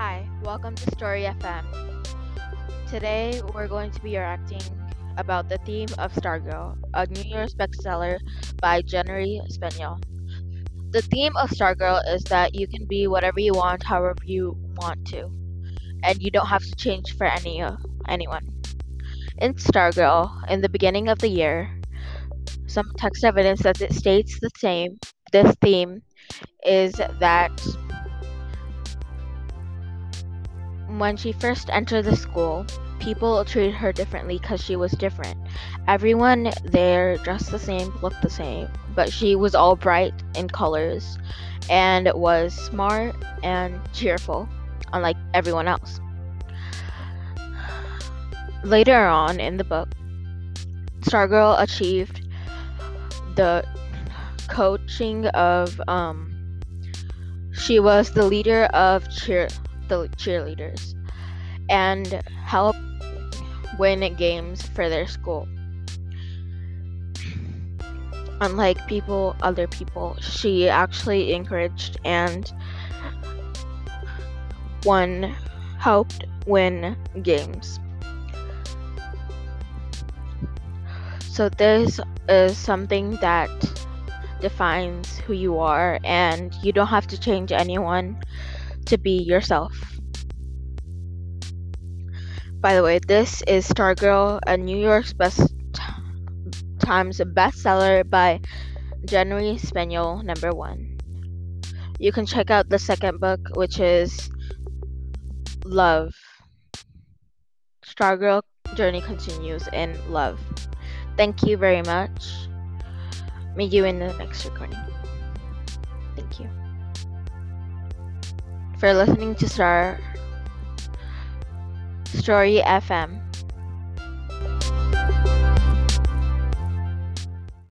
Hi, welcome to Story FM. Today we're going to be reacting about the theme of Stargirl, a New York bestseller by Jerry Spinelli. The theme of Stargirl is that you can be whatever you want, however you want to, and you don't have to change for any uh, anyone. In Stargirl, in the beginning of the year, some text evidence that it states the same. This theme is that when she first entered the school, people treated her differently because she was different. Everyone there dressed the same, looked the same, but she was all bright in colors and was smart and cheerful, unlike everyone else. Later on in the book, Stargirl achieved the coaching of um she was the leader of cheer the cheerleaders and help win games for their school. Unlike people, other people, she actually encouraged and won, helped win games. So, this is something that defines who you are, and you don't have to change anyone to be yourself. By the way, this is Stargirl, a New York's best times bestseller by Jerry Spinelli, number one. You can check out the second book, which is Love. Stargirl journey continues in love. Thank you very much. Meet you in the next recording. Thank you for listening to Star Story FM.